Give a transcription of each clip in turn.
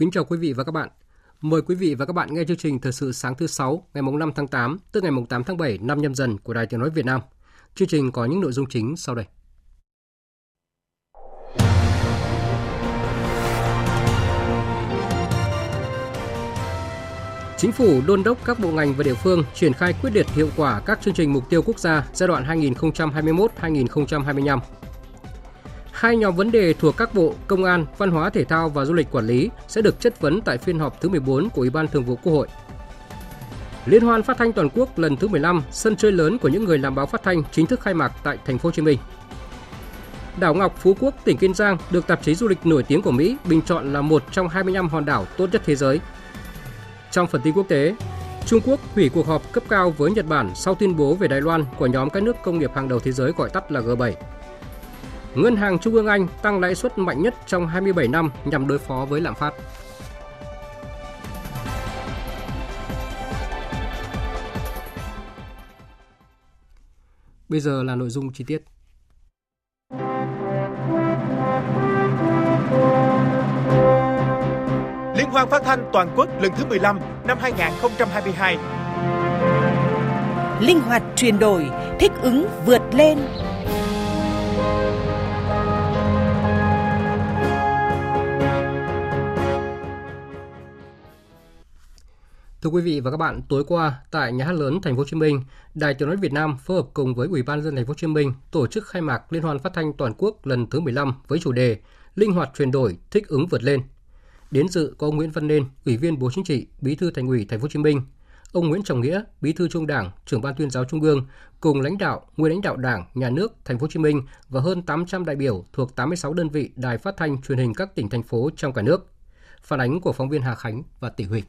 Kính chào quý vị và các bạn. Mời quý vị và các bạn nghe chương trình Thời sự sáng thứ 6 ngày 5 tháng 8 tức ngày 8 tháng 7 năm nhâm dần của Đài Tiếng Nói Việt Nam. Chương trình có những nội dung chính sau đây. Chính phủ đôn đốc các bộ ngành và địa phương triển khai quyết liệt hiệu quả các chương trình mục tiêu quốc gia giai đoạn 2021-2025 Hai nhóm vấn đề thuộc các bộ Công an, Văn hóa Thể thao và Du lịch quản lý sẽ được chất vấn tại phiên họp thứ 14 của Ủy ban Thường vụ Quốc hội. Liên hoan phát thanh toàn quốc lần thứ 15, sân chơi lớn của những người làm báo phát thanh chính thức khai mạc tại thành phố Hồ Chí Minh. Đảo Ngọc Phú Quốc, tỉnh Kiên Giang được tạp chí du lịch nổi tiếng của Mỹ bình chọn là một trong 25 hòn đảo tốt nhất thế giới. Trong phần tin quốc tế, Trung Quốc hủy cuộc họp cấp cao với Nhật Bản sau tuyên bố về Đài Loan của nhóm các nước công nghiệp hàng đầu thế giới gọi tắt là G7. Ngân hàng Trung ương Anh tăng lãi suất mạnh nhất trong 27 năm nhằm đối phó với lạm phát. Bây giờ là nội dung chi tiết. Liên hoan phát thanh toàn quốc lần thứ 15 năm 2022. Linh hoạt chuyển đổi, thích ứng vượt lên Thưa quý vị và các bạn, tối qua tại Nhà hát lớn Thành phố Hồ Chí Minh, Đài Tiếng nói Việt Nam phối hợp cùng với Ủy ban dân Thành phố Hồ Chí Minh tổ chức khai mạc Liên hoan phát thanh toàn quốc lần thứ 15 với chủ đề Linh hoạt chuyển đổi, thích ứng vượt lên. Đến dự có ông Nguyễn Văn Nên, Ủy viên Bộ Chính trị, Bí thư Thành ủy Thành phố Hồ Chí Minh, ông Nguyễn Trọng Nghĩa, Bí thư Trung Đảng, trưởng ban tuyên giáo Trung ương cùng lãnh đạo, nguyên lãnh đạo Đảng, Nhà nước Thành phố Hồ Chí Minh và hơn 800 đại biểu thuộc 86 đơn vị đài phát thanh truyền hình các tỉnh thành phố trong cả nước. Phản ánh của phóng viên Hà Khánh và Tỷ Huỳnh.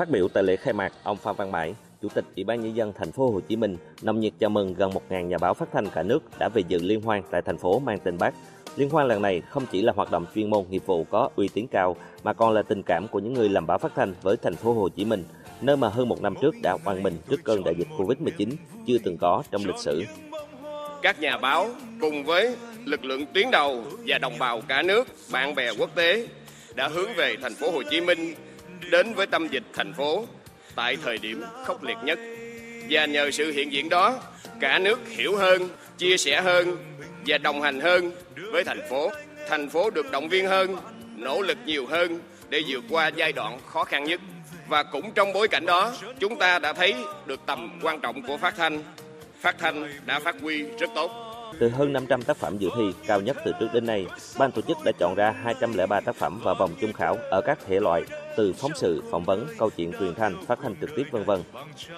Phát biểu tại lễ khai mạc, ông Phan Văn Mãi, Chủ tịch Ủy ban nhân dân thành phố Hồ Chí Minh, nồng nhiệt chào mừng gần 1.000 nhà báo phát thanh cả nước đã về dự liên hoan tại thành phố mang tên Bác. Liên hoan lần này không chỉ là hoạt động chuyên môn nghiệp vụ có uy tín cao mà còn là tình cảm của những người làm báo phát thanh với thành phố Hồ Chí Minh, nơi mà hơn một năm trước đã oan mình trước cơn đại dịch Covid-19 chưa từng có trong lịch sử. Các nhà báo cùng với lực lượng tuyến đầu và đồng bào cả nước, bạn bè quốc tế đã hướng về thành phố Hồ Chí Minh đến với tâm dịch thành phố tại thời điểm khốc liệt nhất. Và nhờ sự hiện diện đó, cả nước hiểu hơn, chia sẻ hơn và đồng hành hơn với thành phố. Thành phố được động viên hơn, nỗ lực nhiều hơn để vượt qua giai đoạn khó khăn nhất. Và cũng trong bối cảnh đó, chúng ta đã thấy được tầm quan trọng của phát thanh. Phát thanh đã phát huy rất tốt. Từ hơn 500 tác phẩm dự thi cao nhất từ trước đến nay, ban tổ chức đã chọn ra 203 tác phẩm vào vòng chung khảo ở các thể loại từ phóng sự, phỏng vấn, câu chuyện truyền thanh, phát thanh trực tiếp vân vân.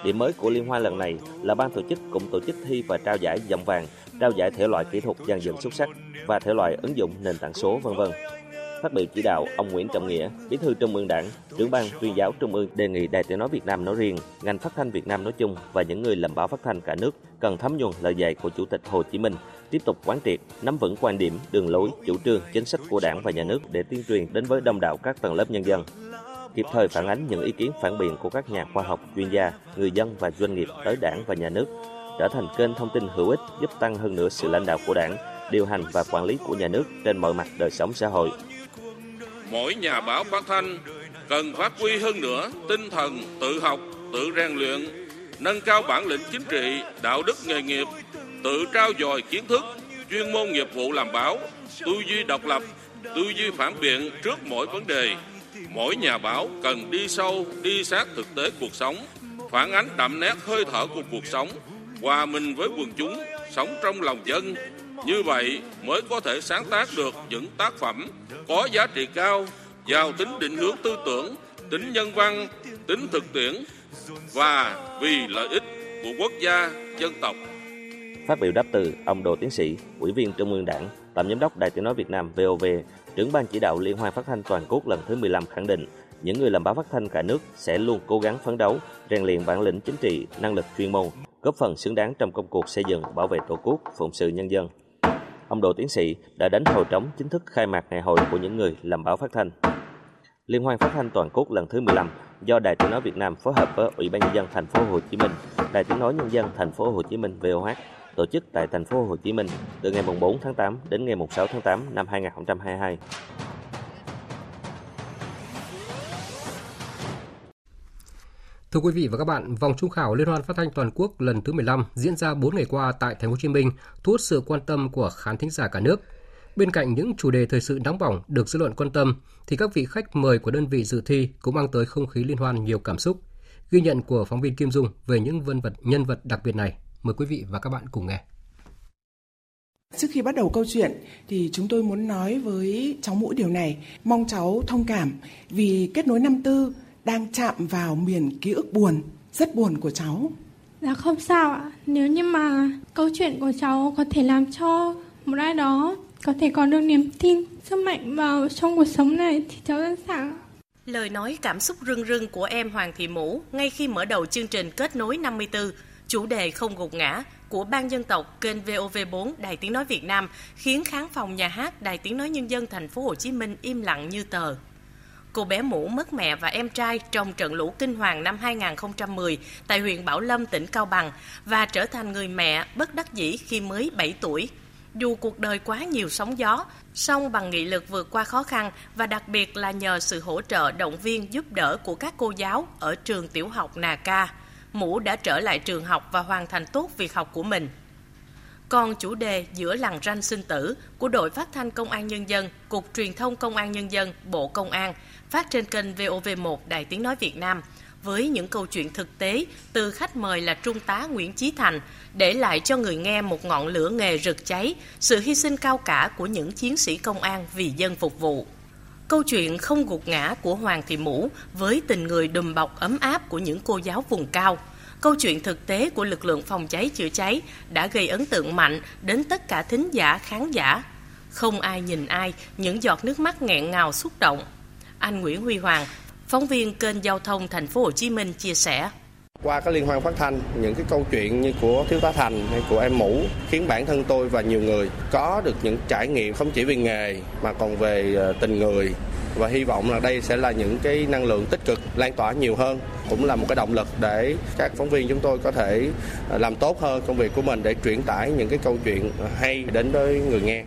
Điểm mới của liên hoan lần này là ban tổ chức cũng tổ chức thi và trao giải dòng vàng, trao giải thể loại kỹ thuật dàn dựng xuất sắc và thể loại ứng dụng nền tảng số vân vân. Phát biểu chỉ đạo, ông Nguyễn Trọng Nghĩa, Bí thư Trung ương Đảng, trưởng ban tuyên giáo Trung ương đề nghị Đài Tiếng nói Việt Nam nói riêng, ngành phát thanh Việt Nam nói chung và những người làm báo phát thanh cả nước cần thấm nhuần lời dạy của Chủ tịch Hồ Chí Minh, tiếp tục quán triệt, nắm vững quan điểm, đường lối, chủ trương, chính sách của Đảng và Nhà nước để tuyên truyền đến với đông đảo các tầng lớp nhân dân kịp thời phản ánh những ý kiến phản biện của các nhà khoa học, chuyên gia, người dân và doanh nghiệp tới Đảng và Nhà nước, trở thành kênh thông tin hữu ích giúp tăng hơn nữa sự lãnh đạo của Đảng, điều hành và quản lý của nhà nước trên mọi mặt đời sống xã hội. Mỗi nhà báo phát thanh cần phát huy hơn nữa tinh thần tự học, tự rèn luyện, nâng cao bản lĩnh chính trị, đạo đức nghề nghiệp, tự trao dồi kiến thức, chuyên môn nghiệp vụ làm báo, tư duy độc lập, tư duy phản biện trước mỗi vấn đề. Mỗi nhà báo cần đi sâu, đi sát thực tế cuộc sống, phản ánh đậm nét hơi thở của cuộc sống, hòa mình với quần chúng, sống trong lòng dân, như vậy mới có thể sáng tác được những tác phẩm có giá trị cao, giàu tính định hướng tư tưởng, tính nhân văn, tính thực tiễn và vì lợi ích của quốc gia, dân tộc. Phát biểu đáp từ, ông Đồ Tiến sĩ, Ủy viên Trung ương Đảng, Tổng giám đốc Đài Tiếng nói Việt Nam VOV, trưởng ban chỉ đạo Liên hoan phát thanh toàn quốc lần thứ 15 khẳng định, những người làm báo phát thanh cả nước sẽ luôn cố gắng phấn đấu, rèn luyện bản lĩnh chính trị, năng lực chuyên môn, góp phần xứng đáng trong công cuộc xây dựng, bảo vệ Tổ quốc, phụng sự nhân dân. Ông Đỗ Tiến sĩ đã đánh hồi trống chính thức khai mạc ngày hội của những người làm báo phát thanh. Liên hoan phát thanh toàn quốc lần thứ 15 do Đài Tiếng nói Việt Nam phối hợp với Ủy ban nhân dân thành phố Hồ Chí Minh, Đài Tiếng nói nhân dân thành phố Hồ Chí Minh VOH tổ chức tại thành phố Hồ Chí Minh từ ngày 4 tháng 8 đến ngày 6 tháng 8 năm 2022. Thưa quý vị và các bạn, vòng trung khảo Liên hoan phát thanh toàn quốc lần thứ 15 diễn ra 4 ngày qua tại thành phố Hồ Chí Minh, thu hút sự quan tâm của khán thính giả cả nước. Bên cạnh những chủ đề thời sự nóng bỏng được dư luận quan tâm, thì các vị khách mời của đơn vị dự thi cũng mang tới không khí liên hoan nhiều cảm xúc. Ghi nhận của phóng viên Kim Dung về những vân vật nhân vật đặc biệt này. Mời quý vị và các bạn cùng nghe. Trước khi bắt đầu câu chuyện thì chúng tôi muốn nói với cháu Mũi điều này, mong cháu thông cảm vì kết nối năm tư đang chạm vào miền ký ức buồn, rất buồn của cháu. Dạ không sao ạ, nếu như mà câu chuyện của cháu có thể làm cho một ai đó có thể có được niềm tin, sức mạnh vào trong cuộc sống này thì cháu sẵn sàng. Lời nói cảm xúc rưng rưng của em Hoàng Thị Mũ ngay khi mở đầu chương trình Kết nối 54 chủ đề không gục ngã của Ban dân tộc kênh VOV4 Đài Tiếng nói Việt Nam khiến khán phòng nhà hát Đài Tiếng nói nhân dân thành phố Hồ Chí Minh im lặng như tờ. Cô bé Mũ mất mẹ và em trai trong trận lũ kinh hoàng năm 2010 tại huyện Bảo Lâm, tỉnh Cao Bằng và trở thành người mẹ bất đắc dĩ khi mới 7 tuổi. Dù cuộc đời quá nhiều sóng gió, song bằng nghị lực vượt qua khó khăn và đặc biệt là nhờ sự hỗ trợ động viên giúp đỡ của các cô giáo ở trường tiểu học Nà Ca Mũ đã trở lại trường học và hoàn thành tốt việc học của mình. Còn chủ đề giữa làng ranh sinh tử của đội phát thanh Công an Nhân dân, Cục Truyền thông Công an Nhân dân, Bộ Công an, phát trên kênh VOV1 Đài Tiếng Nói Việt Nam, với những câu chuyện thực tế từ khách mời là Trung tá Nguyễn Chí Thành, để lại cho người nghe một ngọn lửa nghề rực cháy, sự hy sinh cao cả của những chiến sĩ công an vì dân phục vụ. Câu chuyện không gục ngã của Hoàng Thị Mũ với tình người đùm bọc ấm áp của những cô giáo vùng cao. Câu chuyện thực tế của lực lượng phòng cháy chữa cháy đã gây ấn tượng mạnh đến tất cả thính giả khán giả. Không ai nhìn ai, những giọt nước mắt nghẹn ngào xúc động. Anh Nguyễn Huy Hoàng, phóng viên kênh giao thông thành phố Hồ Chí Minh chia sẻ qua cái liên hoan phát thanh những cái câu chuyện như của thiếu tá thành hay của em mũ khiến bản thân tôi và nhiều người có được những trải nghiệm không chỉ về nghề mà còn về ờ, tình người và hy vọng là đây sẽ là những cái năng lượng tích cực lan tỏa nhiều hơn cũng là một cái động lực để các phóng viên chúng tôi có thể ờ, làm tốt hơn công việc của mình để truyền tải những cái câu chuyện hay đến với người nghe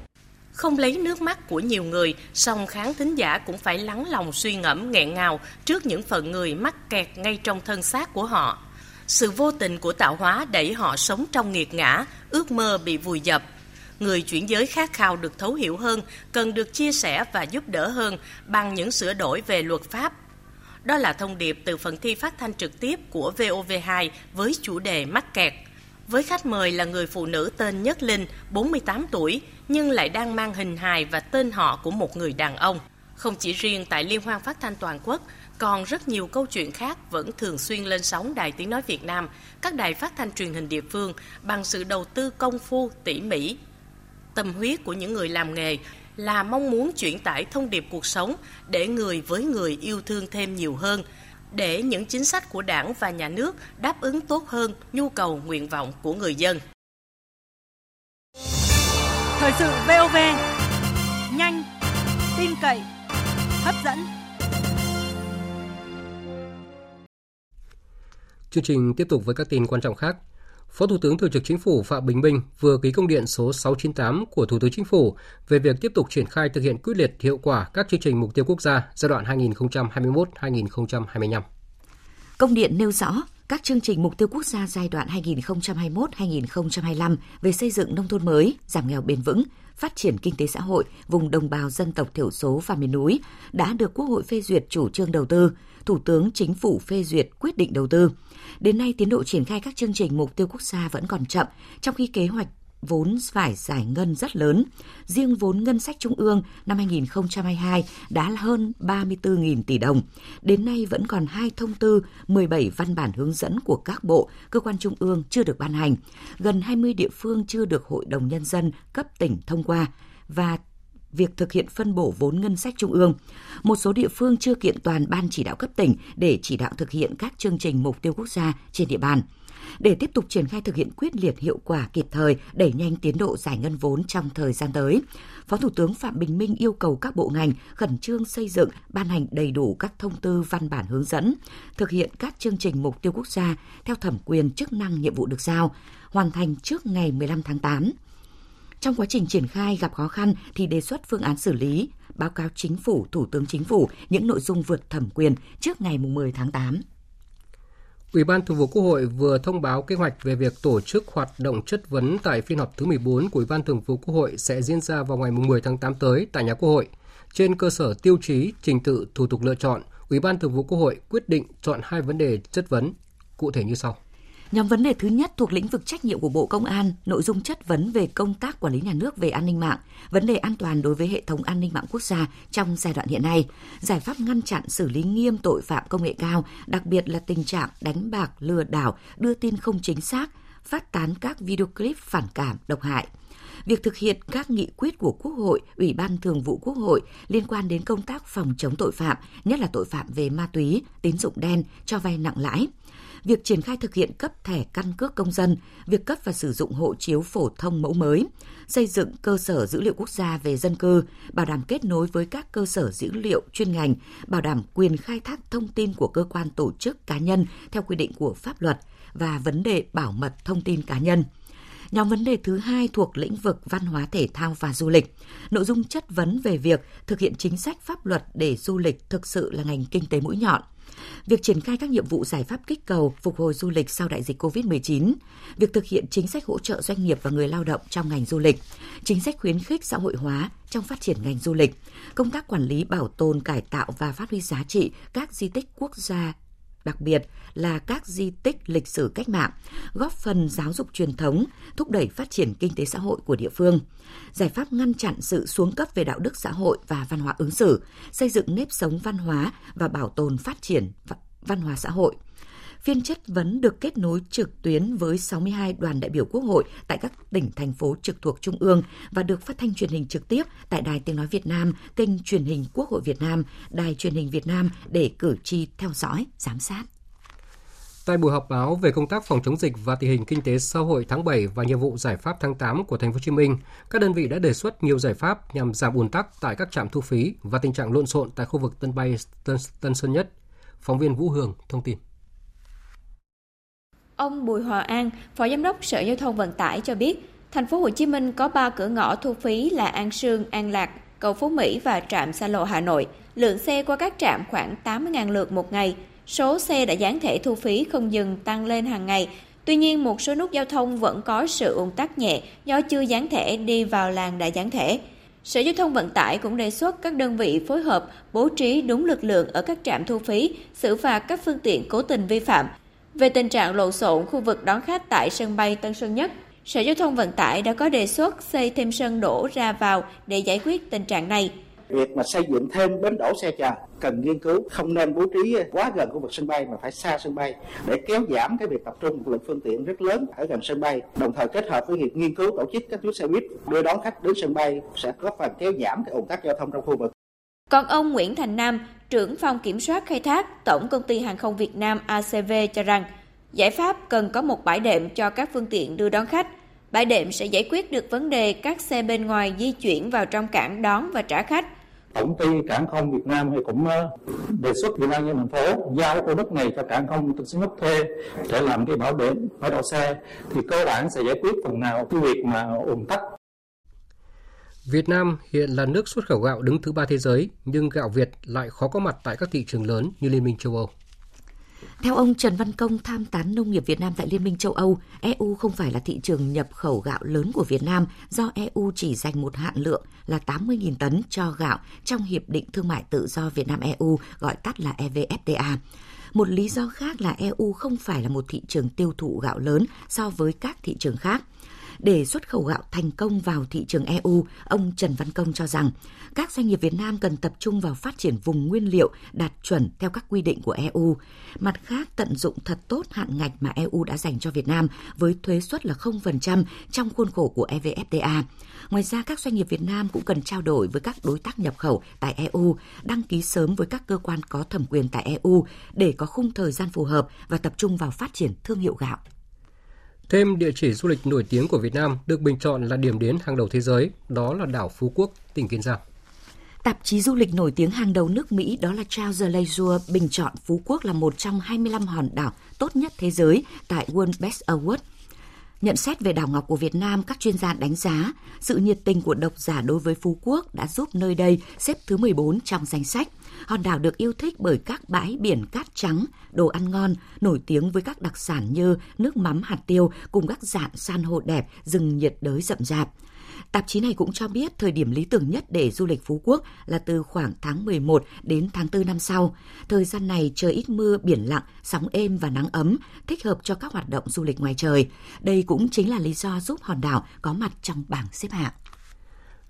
không lấy nước mắt của nhiều người, song khán thính giả cũng phải lắng lòng suy ngẫm nghẹn ngào trước những phận người mắc kẹt ngay trong thân xác của họ. Sự vô tình của tạo hóa đẩy họ sống trong nghiệt ngã, ước mơ bị vùi dập. Người chuyển giới khát khao được thấu hiểu hơn, cần được chia sẻ và giúp đỡ hơn bằng những sửa đổi về luật pháp. Đó là thông điệp từ phần thi phát thanh trực tiếp của VOV2 với chủ đề mắc kẹt. Với khách mời là người phụ nữ tên Nhất Linh, 48 tuổi, nhưng lại đang mang hình hài và tên họ của một người đàn ông. Không chỉ riêng tại Liên hoan phát thanh toàn quốc, còn rất nhiều câu chuyện khác vẫn thường xuyên lên sóng Đài Tiếng Nói Việt Nam, các đài phát thanh truyền hình địa phương bằng sự đầu tư công phu, tỉ mỉ. Tâm huyết của những người làm nghề là mong muốn chuyển tải thông điệp cuộc sống để người với người yêu thương thêm nhiều hơn, để những chính sách của đảng và nhà nước đáp ứng tốt hơn nhu cầu nguyện vọng của người dân. Thời sự VOV, nhanh, tin cậy, hấp dẫn. Chương trình tiếp tục với các tin quan trọng khác. Phó Thủ tướng Thường trực Chính phủ Phạm Bình Minh vừa ký công điện số 698 của Thủ tướng Chính phủ về việc tiếp tục triển khai thực hiện quyết liệt hiệu quả các chương trình mục tiêu quốc gia giai đoạn 2021-2025. Công điện nêu rõ các chương trình mục tiêu quốc gia giai đoạn 2021-2025 về xây dựng nông thôn mới, giảm nghèo bền vững, phát triển kinh tế xã hội vùng đồng bào dân tộc thiểu số và miền núi đã được Quốc hội phê duyệt chủ trương đầu tư, Thủ tướng Chính phủ phê duyệt quyết định đầu tư. Đến nay, tiến độ triển khai các chương trình mục tiêu quốc gia vẫn còn chậm, trong khi kế hoạch vốn phải giải ngân rất lớn. Riêng vốn ngân sách trung ương năm 2022 đã hơn 34.000 tỷ đồng. Đến nay vẫn còn hai thông tư, 17 văn bản hướng dẫn của các bộ, cơ quan trung ương chưa được ban hành. Gần 20 địa phương chưa được Hội đồng Nhân dân cấp tỉnh thông qua và việc thực hiện phân bổ vốn ngân sách trung ương. Một số địa phương chưa kiện toàn ban chỉ đạo cấp tỉnh để chỉ đạo thực hiện các chương trình mục tiêu quốc gia trên địa bàn. Để tiếp tục triển khai thực hiện quyết liệt hiệu quả kịp thời, đẩy nhanh tiến độ giải ngân vốn trong thời gian tới, Phó Thủ tướng Phạm Bình Minh yêu cầu các bộ ngành khẩn trương xây dựng, ban hành đầy đủ các thông tư văn bản hướng dẫn, thực hiện các chương trình mục tiêu quốc gia theo thẩm quyền chức năng nhiệm vụ được giao, hoàn thành trước ngày 15 tháng 8 trong quá trình triển khai gặp khó khăn thì đề xuất phương án xử lý, báo cáo chính phủ, Thủ tướng Chính phủ những nội dung vượt thẩm quyền trước ngày 10 tháng 8. Ủy ban Thường vụ Quốc hội vừa thông báo kế hoạch về việc tổ chức hoạt động chất vấn tại phiên họp thứ 14 của Ủy ban Thường vụ Quốc hội sẽ diễn ra vào ngày 10 tháng 8 tới tại nhà Quốc hội. Trên cơ sở tiêu chí, trình tự, thủ tục lựa chọn, Ủy ban Thường vụ Quốc hội quyết định chọn hai vấn đề chất vấn, cụ thể như sau. Nhóm vấn đề thứ nhất thuộc lĩnh vực trách nhiệm của Bộ Công an, nội dung chất vấn về công tác quản lý nhà nước về an ninh mạng, vấn đề an toàn đối với hệ thống an ninh mạng quốc gia trong giai đoạn hiện nay, giải pháp ngăn chặn xử lý nghiêm tội phạm công nghệ cao, đặc biệt là tình trạng đánh bạc, lừa đảo, đưa tin không chính xác, phát tán các video clip phản cảm, độc hại. Việc thực hiện các nghị quyết của Quốc hội, Ủy ban Thường vụ Quốc hội liên quan đến công tác phòng chống tội phạm, nhất là tội phạm về ma túy, tín dụng đen, cho vay nặng lãi, việc triển khai thực hiện cấp thẻ căn cước công dân, việc cấp và sử dụng hộ chiếu phổ thông mẫu mới, xây dựng cơ sở dữ liệu quốc gia về dân cư, bảo đảm kết nối với các cơ sở dữ liệu chuyên ngành, bảo đảm quyền khai thác thông tin của cơ quan tổ chức cá nhân theo quy định của pháp luật và vấn đề bảo mật thông tin cá nhân. Nhóm vấn đề thứ hai thuộc lĩnh vực văn hóa thể thao và du lịch. Nội dung chất vấn về việc thực hiện chính sách pháp luật để du lịch thực sự là ngành kinh tế mũi nhọn – việc triển khai các nhiệm vụ giải pháp kích cầu phục hồi du lịch sau đại dịch COVID-19, việc thực hiện chính sách hỗ trợ doanh nghiệp và người lao động trong ngành du lịch, chính sách khuyến khích xã hội hóa trong phát triển ngành du lịch, công tác quản lý bảo tồn, cải tạo và phát huy giá trị các di tích quốc gia đặc biệt là các di tích lịch sử cách mạng, góp phần giáo dục truyền thống, thúc đẩy phát triển kinh tế xã hội của địa phương. Giải pháp ngăn chặn sự xuống cấp về đạo đức xã hội và văn hóa ứng xử, xây dựng nếp sống văn hóa và bảo tồn phát triển văn hóa xã hội. Phiên chất vấn được kết nối trực tuyến với 62 đoàn đại biểu Quốc hội tại các tỉnh, thành phố trực thuộc Trung ương và được phát thanh truyền hình trực tiếp tại Đài Tiếng Nói Việt Nam, kênh truyền hình Quốc hội Việt Nam, Đài truyền hình Việt Nam để cử tri theo dõi, giám sát. Tại buổi họp báo về công tác phòng chống dịch và tình hình kinh tế xã hội tháng 7 và nhiệm vụ giải pháp tháng 8 của thành phố Hồ Chí Minh, các đơn vị đã đề xuất nhiều giải pháp nhằm giảm ùn tắc tại các trạm thu phí và tình trạng lộn xộn tại khu vực Tân Bay Tân, Tân Sơn Nhất. Phóng viên Vũ Hường thông tin. Ông Bùi Hòa An, Phó Giám đốc Sở Giao thông Vận tải cho biết, thành phố Hồ Chí Minh có 3 cửa ngõ thu phí là An Sương, An Lạc, cầu Phú Mỹ và trạm xa lộ Hà Nội. Lượng xe qua các trạm khoảng 80.000 lượt một ngày. Số xe đã gián thẻ thu phí không dừng tăng lên hàng ngày. Tuy nhiên, một số nút giao thông vẫn có sự ủng tắc nhẹ do chưa gián thẻ đi vào làng đã gián thẻ. Sở Giao thông Vận tải cũng đề xuất các đơn vị phối hợp bố trí đúng lực lượng ở các trạm thu phí, xử phạt các phương tiện cố tình vi phạm. Về tình trạng lộn xộn khu vực đón khách tại sân bay Tân Sơn Nhất, Sở Giao thông Vận tải đã có đề xuất xây thêm sân đổ ra vào để giải quyết tình trạng này. Việc mà xây dựng thêm bến đổ xe chờ cần nghiên cứu không nên bố trí quá gần khu vực sân bay mà phải xa sân bay để kéo giảm cái việc tập trung một lượng phương tiện rất lớn ở gần sân bay đồng thời kết hợp với việc nghiên cứu tổ chức các tuyến xe buýt đưa đón khách đến sân bay sẽ góp phần kéo giảm cái ủng tắc giao thông trong khu vực. Còn ông Nguyễn Thành Nam, trưởng phòng kiểm soát khai thác Tổng công ty Hàng không Việt Nam ACV cho rằng giải pháp cần có một bãi đệm cho các phương tiện đưa đón khách. Bãi đệm sẽ giải quyết được vấn đề các xe bên ngoài di chuyển vào trong cảng đón và trả khách tổng ty cảng không Việt Nam thì cũng ờ, đề xuất ủy ban nhân thành phố giao khu đất này cho cảng không Tân Sơn Nhất thuê để làm cái bảo đệm bãi đậu xe thì cơ bản sẽ giải quyết phần nào cái việc mà ủng tắc Việt Nam hiện là nước xuất khẩu gạo đứng thứ ba thế giới, nhưng gạo Việt lại khó có mặt tại các thị trường lớn như Liên minh châu Âu. Theo ông Trần Văn Công, tham tán nông nghiệp Việt Nam tại Liên minh châu Âu, EU không phải là thị trường nhập khẩu gạo lớn của Việt Nam do EU chỉ dành một hạn lượng là 80.000 tấn cho gạo trong Hiệp định Thương mại Tự do Việt Nam-EU, gọi tắt là EVFTA. Một lý do khác là EU không phải là một thị trường tiêu thụ gạo lớn so với các thị trường khác. Để xuất khẩu gạo thành công vào thị trường EU, ông Trần Văn Công cho rằng các doanh nghiệp Việt Nam cần tập trung vào phát triển vùng nguyên liệu đạt chuẩn theo các quy định của EU. Mặt khác, tận dụng thật tốt hạn ngạch mà EU đã dành cho Việt Nam với thuế suất là 0% trong khuôn khổ của EVFTA. Ngoài ra, các doanh nghiệp Việt Nam cũng cần trao đổi với các đối tác nhập khẩu tại EU, đăng ký sớm với các cơ quan có thẩm quyền tại EU để có khung thời gian phù hợp và tập trung vào phát triển thương hiệu gạo. Thêm địa chỉ du lịch nổi tiếng của Việt Nam được bình chọn là điểm đến hàng đầu thế giới, đó là đảo Phú Quốc, tỉnh Kiên Giang. Tạp chí du lịch nổi tiếng hàng đầu nước Mỹ đó là Charles Leisure bình chọn Phú Quốc là một trong 25 hòn đảo tốt nhất thế giới tại World Best Award. Nhận xét về đảo ngọc của Việt Nam, các chuyên gia đánh giá sự nhiệt tình của độc giả đối với Phú Quốc đã giúp nơi đây xếp thứ 14 trong danh sách. Hòn đảo được yêu thích bởi các bãi biển cát trắng, đồ ăn ngon, nổi tiếng với các đặc sản như nước mắm hạt tiêu cùng các dạng san hô đẹp, rừng nhiệt đới rậm rạp. Tạp chí này cũng cho biết thời điểm lý tưởng nhất để du lịch Phú Quốc là từ khoảng tháng 11 đến tháng 4 năm sau. Thời gian này trời ít mưa, biển lặng, sóng êm và nắng ấm, thích hợp cho các hoạt động du lịch ngoài trời. Đây cũng chính là lý do giúp hòn đảo có mặt trong bảng xếp hạng.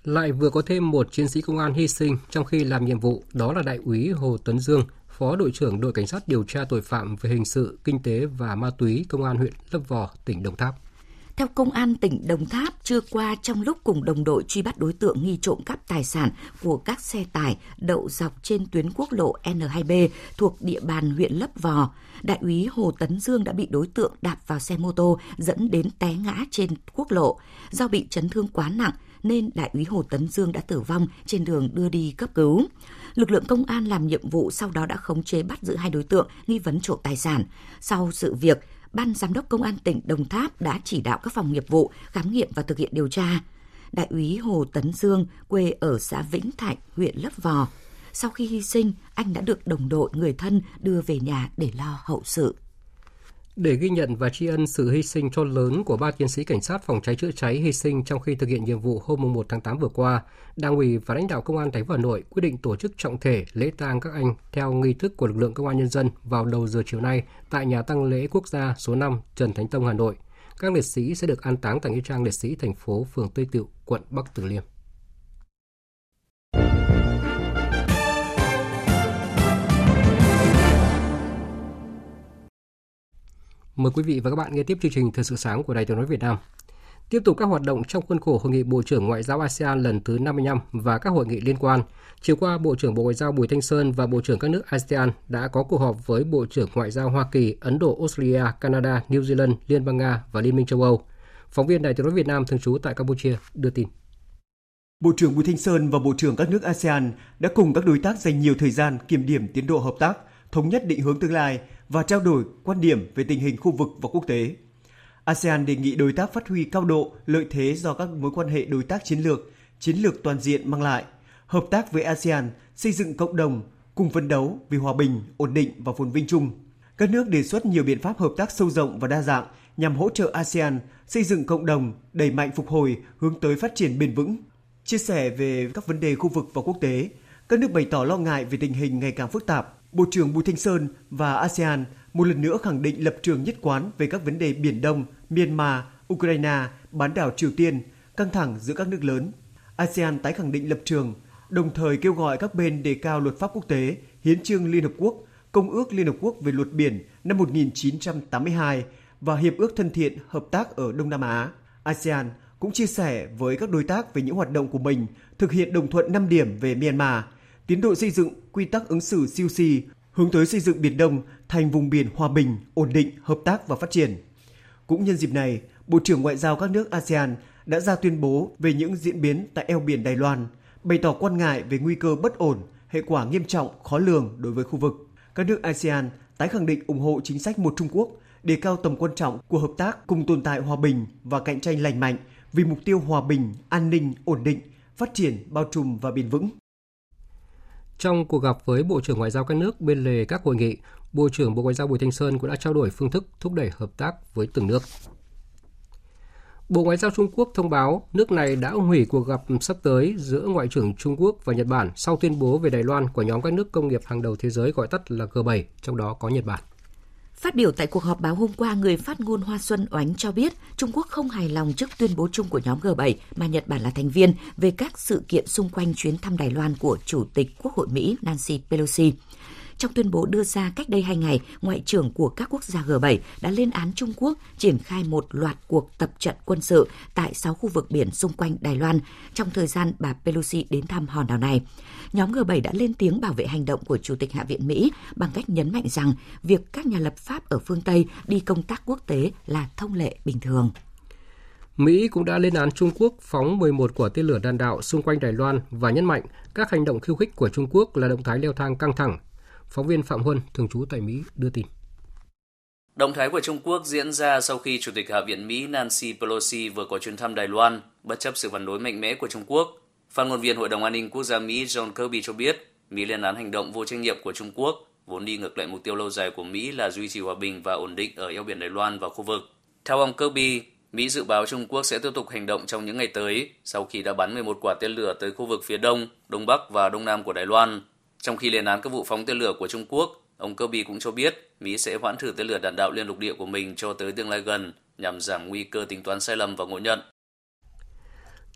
Lại vừa có thêm một chiến sĩ công an hy sinh trong khi làm nhiệm vụ, đó là đại úy Hồ Tuấn Dương, Phó đội trưởng đội cảnh sát điều tra tội phạm về hình sự, kinh tế và ma túy công an huyện Lấp Vò, tỉnh Đồng Tháp. Theo Công an tỉnh Đồng Tháp, trưa qua trong lúc cùng đồng đội truy bắt đối tượng nghi trộm cắp tài sản của các xe tải đậu dọc trên tuyến quốc lộ N2B thuộc địa bàn huyện Lấp Vò, đại úy Hồ Tấn Dương đã bị đối tượng đạp vào xe mô tô dẫn đến té ngã trên quốc lộ. Do bị chấn thương quá nặng nên đại úy Hồ Tấn Dương đã tử vong trên đường đưa đi cấp cứu. Lực lượng công an làm nhiệm vụ sau đó đã khống chế bắt giữ hai đối tượng nghi vấn trộm tài sản. Sau sự việc, Ban Giám đốc Công an tỉnh Đồng Tháp đã chỉ đạo các phòng nghiệp vụ khám nghiệm và thực hiện điều tra. Đại úy Hồ Tấn Dương, quê ở xã Vĩnh Thạnh, huyện Lấp Vò. Sau khi hy sinh, anh đã được đồng đội người thân đưa về nhà để lo hậu sự. Để ghi nhận và tri ân sự hy sinh to lớn của ba chiến sĩ cảnh sát phòng cháy chữa cháy hy sinh trong khi thực hiện nhiệm vụ hôm 1 tháng 8 vừa qua, Đảng ủy và lãnh đạo Công an thành phố Hà Nội quyết định tổ chức trọng thể lễ tang các anh theo nghi thức của lực lượng Công an nhân dân vào đầu giờ chiều nay tại nhà tăng lễ quốc gia số 5 Trần Thánh Tông Hà Nội. Các liệt sĩ sẽ được an táng tại nghĩa trang liệt sĩ thành phố phường Tây Tựu, quận Bắc Từ Liêm. Mời quý vị và các bạn nghe tiếp chương trình Thời sự sáng của Đài Tiếng nói Việt Nam. Tiếp tục các hoạt động trong khuôn khổ Hội nghị Bộ trưởng Ngoại giao ASEAN lần thứ 55 và các hội nghị liên quan. Chiều qua, Bộ trưởng Bộ Ngoại giao Bùi Thanh Sơn và Bộ trưởng các nước ASEAN đã có cuộc họp với Bộ trưởng Ngoại giao Hoa Kỳ, Ấn Độ, Australia, Canada, New Zealand, Liên bang Nga và Liên minh châu Âu. Phóng viên Đài Tiếng nói Việt Nam thường trú tại Campuchia đưa tin. Bộ trưởng Bùi Thanh Sơn và Bộ trưởng các nước ASEAN đã cùng các đối tác dành nhiều thời gian kiểm điểm tiến độ hợp tác, thống nhất định hướng tương lai và trao đổi quan điểm về tình hình khu vực và quốc tế. ASEAN đề nghị đối tác phát huy cao độ lợi thế do các mối quan hệ đối tác chiến lược, chiến lược toàn diện mang lại, hợp tác với ASEAN xây dựng cộng đồng, cùng phấn đấu vì hòa bình, ổn định và phồn vinh chung. Các nước đề xuất nhiều biện pháp hợp tác sâu rộng và đa dạng nhằm hỗ trợ ASEAN xây dựng cộng đồng, đẩy mạnh phục hồi hướng tới phát triển bền vững. Chia sẻ về các vấn đề khu vực và quốc tế, các nước bày tỏ lo ngại về tình hình ngày càng phức tạp, Bộ trưởng Bùi Thanh Sơn và ASEAN một lần nữa khẳng định lập trường nhất quán về các vấn đề Biển Đông, Myanmar, Ukraine, bán đảo Triều Tiên, căng thẳng giữa các nước lớn. ASEAN tái khẳng định lập trường, đồng thời kêu gọi các bên đề cao luật pháp quốc tế, hiến trương Liên Hợp Quốc, Công ước Liên Hợp Quốc về luật biển năm 1982 và Hiệp ước thân thiện hợp tác ở Đông Nam Á. ASEAN cũng chia sẻ với các đối tác về những hoạt động của mình thực hiện đồng thuận 5 điểm về Myanmar – tiến độ xây dựng quy tắc ứng xử COC hướng tới xây dựng Biển Đông thành vùng biển hòa bình, ổn định, hợp tác và phát triển. Cũng nhân dịp này, Bộ trưởng Ngoại giao các nước ASEAN đã ra tuyên bố về những diễn biến tại eo biển Đài Loan, bày tỏ quan ngại về nguy cơ bất ổn, hệ quả nghiêm trọng, khó lường đối với khu vực. Các nước ASEAN tái khẳng định ủng hộ chính sách một Trung Quốc, đề cao tầm quan trọng của hợp tác cùng tồn tại hòa bình và cạnh tranh lành mạnh vì mục tiêu hòa bình, an ninh, ổn định, phát triển bao trùm và bền vững. Trong cuộc gặp với Bộ trưởng Ngoại giao các nước bên lề các hội nghị, Bộ trưởng Bộ Ngoại giao Bùi Thanh Sơn cũng đã trao đổi phương thức thúc đẩy hợp tác với từng nước. Bộ Ngoại giao Trung Quốc thông báo nước này đã hủy cuộc gặp sắp tới giữa Ngoại trưởng Trung Quốc và Nhật Bản sau tuyên bố về Đài Loan của nhóm các nước công nghiệp hàng đầu thế giới gọi tắt là G7, trong đó có Nhật Bản. Phát biểu tại cuộc họp báo hôm qua, người phát ngôn Hoa Xuân Oánh cho biết Trung Quốc không hài lòng trước tuyên bố chung của nhóm G7 mà Nhật Bản là thành viên về các sự kiện xung quanh chuyến thăm Đài Loan của Chủ tịch Quốc hội Mỹ Nancy Pelosi. Trong tuyên bố đưa ra cách đây hai ngày, Ngoại trưởng của các quốc gia G7 đã lên án Trung Quốc triển khai một loạt cuộc tập trận quân sự tại 6 khu vực biển xung quanh Đài Loan trong thời gian bà Pelosi đến thăm hòn đảo này. Nhóm G7 đã lên tiếng bảo vệ hành động của Chủ tịch Hạ viện Mỹ bằng cách nhấn mạnh rằng việc các nhà lập pháp ở phương Tây đi công tác quốc tế là thông lệ bình thường. Mỹ cũng đã lên án Trung Quốc phóng 11 quả tên lửa đạn đạo xung quanh Đài Loan và nhấn mạnh các hành động khiêu khích của Trung Quốc là động thái leo thang căng thẳng Phóng viên Phạm Huân, thường trú tại Mỹ, đưa tin. Động thái của Trung Quốc diễn ra sau khi Chủ tịch Hạ viện Mỹ Nancy Pelosi vừa có chuyến thăm Đài Loan, bất chấp sự phản đối mạnh mẽ của Trung Quốc. Phát ngôn viên Hội đồng An ninh Quốc gia Mỹ John Kirby cho biết, Mỹ lên án hành động vô trách nhiệm của Trung Quốc, vốn đi ngược lại mục tiêu lâu dài của Mỹ là duy trì hòa bình và ổn định ở eo biển Đài Loan và khu vực. Theo ông Kirby, Mỹ dự báo Trung Quốc sẽ tiếp tục hành động trong những ngày tới sau khi đã bắn 11 quả tên lửa tới khu vực phía đông, đông bắc và đông nam của Đài Loan. Trong khi lên án các vụ phóng tên lửa của Trung Quốc, ông Kirby cũng cho biết Mỹ sẽ hoãn thử tên lửa đạn đạo liên lục địa của mình cho tới tương lai gần nhằm giảm nguy cơ tính toán sai lầm và ngộ nhận.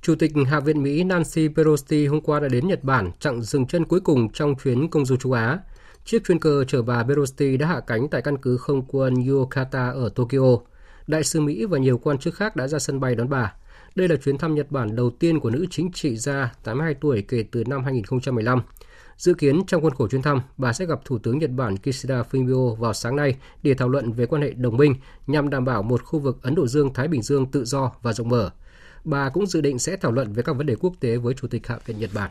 Chủ tịch Hạ viện Mỹ Nancy Pelosi hôm qua đã đến Nhật Bản chặng dừng chân cuối cùng trong chuyến công du châu Á. Chiếc chuyên cơ chở bà Pelosi đã hạ cánh tại căn cứ không quân Yokata ở Tokyo. Đại sứ Mỹ và nhiều quan chức khác đã ra sân bay đón bà. Đây là chuyến thăm Nhật Bản đầu tiên của nữ chính trị gia 82 tuổi kể từ năm 2015. Dự kiến trong khuôn khổ chuyến thăm, bà sẽ gặp Thủ tướng Nhật Bản Kishida Fumio vào sáng nay để thảo luận về quan hệ đồng minh nhằm đảm bảo một khu vực Ấn Độ Dương-Thái Bình Dương tự do và rộng mở. Bà cũng dự định sẽ thảo luận về các vấn đề quốc tế với Chủ tịch Hạ viện Nhật Bản.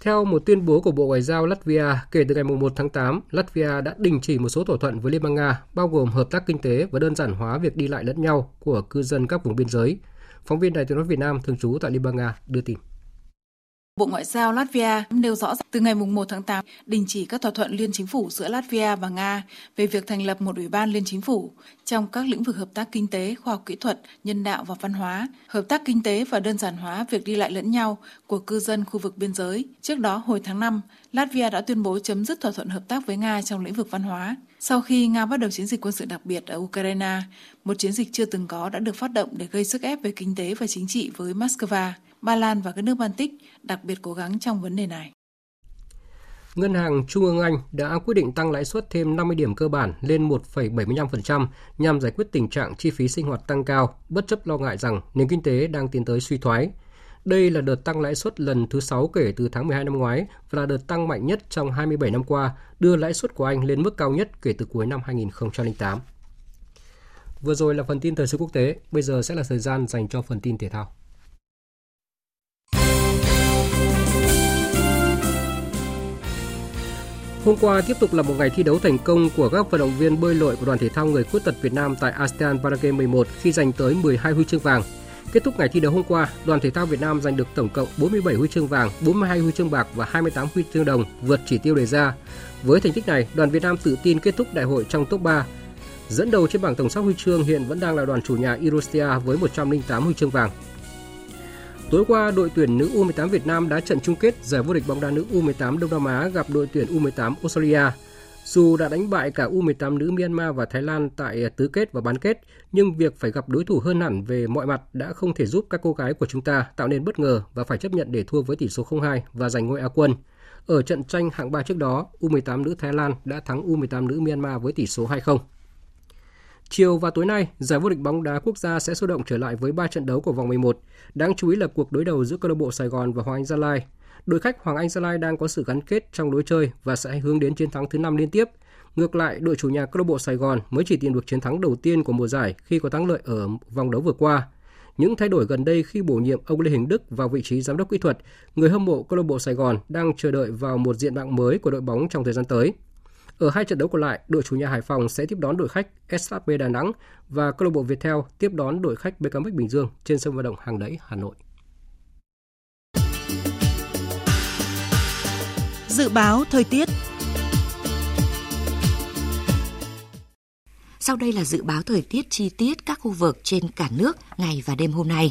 Theo một tuyên bố của Bộ Ngoại giao Latvia, kể từ ngày 1 tháng 8, Latvia đã đình chỉ một số thỏa thuận với Liên bang Nga, bao gồm hợp tác kinh tế và đơn giản hóa việc đi lại lẫn nhau của cư dân các vùng biên giới. Phóng viên Đài tiếng nói Việt Nam thường trú tại Liên bang Nga đưa tin. Bộ Ngoại giao Latvia nêu rõ từ ngày 1 tháng 8 đình chỉ các thỏa thuận liên chính phủ giữa Latvia và Nga về việc thành lập một ủy ban liên chính phủ trong các lĩnh vực hợp tác kinh tế, khoa học kỹ thuật, nhân đạo và văn hóa, hợp tác kinh tế và đơn giản hóa việc đi lại lẫn nhau của cư dân khu vực biên giới. Trước đó, hồi tháng 5, Latvia đã tuyên bố chấm dứt thỏa thuận hợp tác với Nga trong lĩnh vực văn hóa. Sau khi Nga bắt đầu chiến dịch quân sự đặc biệt ở Ukraine, một chiến dịch chưa từng có đã được phát động để gây sức ép về kinh tế và chính trị với Moscow. Ba Lan và các nước Baltic đặc biệt cố gắng trong vấn đề này. Ngân hàng Trung ương Anh đã quyết định tăng lãi suất thêm 50 điểm cơ bản lên 1,75% nhằm giải quyết tình trạng chi phí sinh hoạt tăng cao, bất chấp lo ngại rằng nền kinh tế đang tiến tới suy thoái. Đây là đợt tăng lãi suất lần thứ 6 kể từ tháng 12 năm ngoái và là đợt tăng mạnh nhất trong 27 năm qua, đưa lãi suất của Anh lên mức cao nhất kể từ cuối năm 2008. Vừa rồi là phần tin thời sự quốc tế, bây giờ sẽ là thời gian dành cho phần tin thể thao. Hôm qua tiếp tục là một ngày thi đấu thành công của các vận động viên bơi lội của đoàn thể thao người khuyết tật Việt Nam tại ASEAN Paragame 11 khi giành tới 12 huy chương vàng. Kết thúc ngày thi đấu hôm qua, đoàn thể thao Việt Nam giành được tổng cộng 47 huy chương vàng, 42 huy chương bạc và 28 huy chương đồng, vượt chỉ tiêu đề ra. Với thành tích này, đoàn Việt Nam tự tin kết thúc đại hội trong top 3. Dẫn đầu trên bảng tổng sắp huy chương hiện vẫn đang là đoàn chủ nhà Irostia với 108 huy chương vàng. Tối qua, đội tuyển nữ U18 Việt Nam đã trận chung kết giải vô địch bóng đá nữ U18 Đông Nam Á gặp đội tuyển U18 Australia. Dù đã đánh bại cả U18 nữ Myanmar và Thái Lan tại ờ, tứ kết và bán kết, nhưng việc phải gặp đối thủ hơn hẳn về mọi mặt đã không thể giúp các cô gái của chúng ta tạo nên bất ngờ và phải chấp nhận để thua với tỷ số 0-2 và giành ngôi Á quân. Ở trận tranh hạng 3 trước đó, U18 nữ Thái Lan đã thắng U18 nữ Myanmar với tỷ số 2-0. Chiều và tối nay, giải vô địch bóng đá quốc gia sẽ sôi động trở lại với 3 trận đấu của vòng 11. Đáng chú ý là cuộc đối đầu giữa câu lạc bộ Sài Gòn và Hoàng Anh Gia Lai. Đội khách Hoàng Anh Gia Lai đang có sự gắn kết trong lối chơi và sẽ hướng đến chiến thắng thứ 5 liên tiếp. Ngược lại, đội chủ nhà câu lạc bộ Sài Gòn mới chỉ tìm được chiến thắng đầu tiên của mùa giải khi có thắng lợi ở vòng đấu vừa qua. Những thay đổi gần đây khi bổ nhiệm ông Lê Hình Đức vào vị trí giám đốc kỹ thuật, người hâm mộ câu lạc bộ Sài Gòn đang chờ đợi vào một diện mạo mới của đội bóng trong thời gian tới. Ở hai trận đấu còn lại, đội chủ nhà Hải Phòng sẽ tiếp đón đội khách SHB Đà Nẵng và câu lạc bộ Viettel tiếp đón đội khách BKMX Bình Dương trên sân vận động Hàng Đẫy, Hà Nội. Dự báo thời tiết Sau đây là dự báo thời tiết chi tiết các khu vực trên cả nước ngày và đêm hôm nay.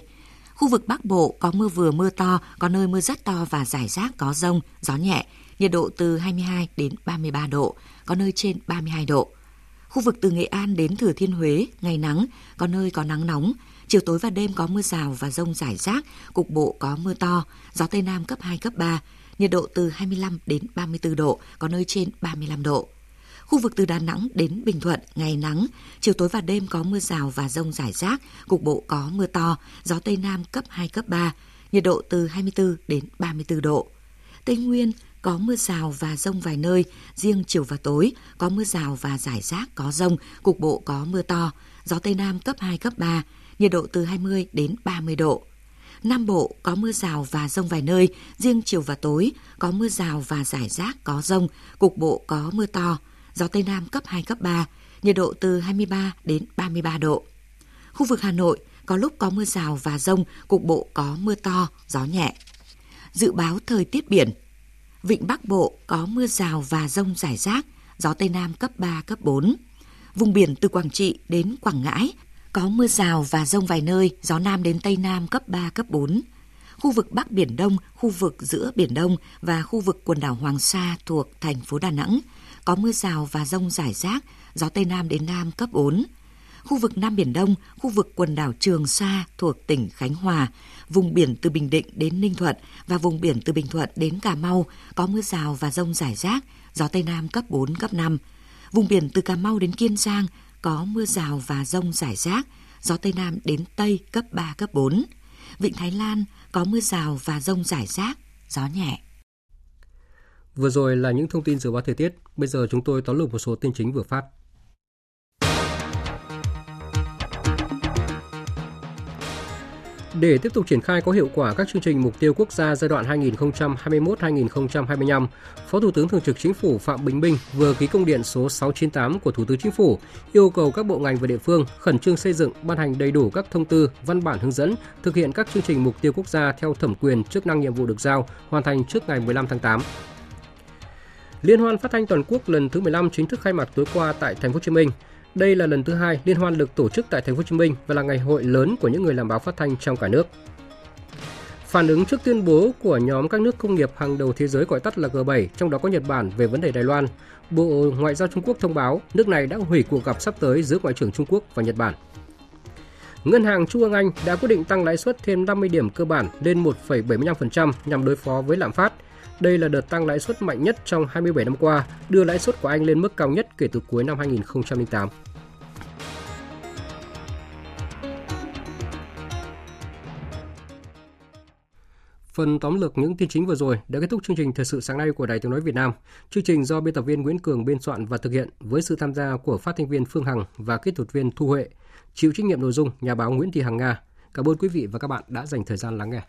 Khu vực Bắc Bộ có mưa vừa mưa to, có nơi mưa rất to và rải rác có rông, gió nhẹ. nhiệt độ từ 22 đến 33 độ, có nơi trên 32 độ. Khu vực từ Nghệ An đến Thừa Thiên Huế, ngày nắng, có nơi có nắng nóng, chiều tối và đêm có mưa rào và rông rải rác, cục bộ có mưa to, gió Tây Nam cấp 2, cấp 3, nhiệt độ từ 25 đến 34 độ, có nơi trên 35 độ. Khu vực từ Đà Nẵng đến Bình Thuận, ngày nắng, chiều tối và đêm có mưa rào và rông rải rác, cục bộ có mưa to, gió Tây Nam cấp 2, cấp 3, nhiệt độ từ 24 đến 34 độ. Tây Nguyên có mưa rào và rông vài nơi, riêng chiều và tối có mưa rào và rải rác có rông, cục bộ có mưa to, gió Tây Nam cấp 2, cấp 3, nhiệt độ từ 20 đến 30 độ. Nam Bộ có mưa rào và rông vài nơi, riêng chiều và tối có mưa rào và rải rác có rông, cục bộ có mưa to, gió Tây Nam cấp 2, cấp 3, nhiệt độ từ 23 đến 33 độ. Khu vực Hà Nội có lúc có mưa rào và rông, cục bộ có mưa to, gió nhẹ. Dự báo thời tiết biển Vịnh Bắc Bộ có mưa rào và rông rải rác, gió Tây Nam cấp 3, cấp 4. Vùng biển từ Quảng Trị đến Quảng Ngãi có mưa rào và rông vài nơi, gió Nam đến Tây Nam cấp 3, cấp 4. Khu vực Bắc Biển Đông, khu vực giữa Biển Đông và khu vực quần đảo Hoàng Sa thuộc thành phố Đà Nẵng có mưa rào và rông rải rác, gió Tây Nam đến Nam cấp 4. Khu vực Nam Biển Đông, khu vực quần đảo Trường Sa thuộc tỉnh Khánh Hòa, vùng biển từ Bình Định đến Ninh Thuận và vùng biển từ Bình Thuận đến Cà Mau có mưa rào và rông rải rác, gió Tây Nam cấp 4, cấp 5. Vùng biển từ Cà Mau đến Kiên Giang có mưa rào và rông rải rác, gió Tây Nam đến Tây cấp 3, cấp 4. Vịnh Thái Lan có mưa rào và rông rải rác, gió nhẹ. Vừa rồi là những thông tin dự báo thời tiết, bây giờ chúng tôi tóm lược một số tin chính vừa phát. Để tiếp tục triển khai có hiệu quả các chương trình mục tiêu quốc gia giai đoạn 2021-2025, Phó Thủ tướng Thường trực Chính phủ Phạm Bình Minh vừa ký công điện số 698 của Thủ tướng Chính phủ yêu cầu các bộ ngành và địa phương khẩn trương xây dựng, ban hành đầy đủ các thông tư, văn bản hướng dẫn thực hiện các chương trình mục tiêu quốc gia theo thẩm quyền, chức năng nhiệm vụ được giao, hoàn thành trước ngày 15 tháng 8. Liên hoan phát thanh toàn quốc lần thứ 15 chính thức khai mạc tối qua tại Thành phố Hồ Chí Minh. Đây là lần thứ hai liên hoan được tổ chức tại Thành phố Hồ Chí Minh và là ngày hội lớn của những người làm báo phát thanh trong cả nước. Phản ứng trước tuyên bố của nhóm các nước công nghiệp hàng đầu thế giới gọi tắt là G7, trong đó có Nhật Bản về vấn đề Đài Loan, Bộ Ngoại giao Trung Quốc thông báo nước này đã hủy cuộc gặp sắp tới giữa Ngoại trưởng Trung Quốc và Nhật Bản. Ngân hàng Trung ương Anh đã quyết định tăng lãi suất thêm 50 điểm cơ bản lên 1,75% nhằm đối phó với lạm phát. Đây là đợt tăng lãi suất mạnh nhất trong 27 năm qua, đưa lãi suất của Anh lên mức cao nhất kể từ cuối năm 2008. Phần tóm lược những tin chính vừa rồi đã kết thúc chương trình thời sự sáng nay của Đài Tiếng nói Việt Nam. Chương trình do biên tập viên Nguyễn Cường biên soạn và thực hiện với sự tham gia của phát thanh viên Phương Hằng và kỹ thuật viên Thu Huệ. Chịu trách nhiệm nội dung nhà báo Nguyễn Thị Hằng Nga. Cảm ơn quý vị và các bạn đã dành thời gian lắng nghe.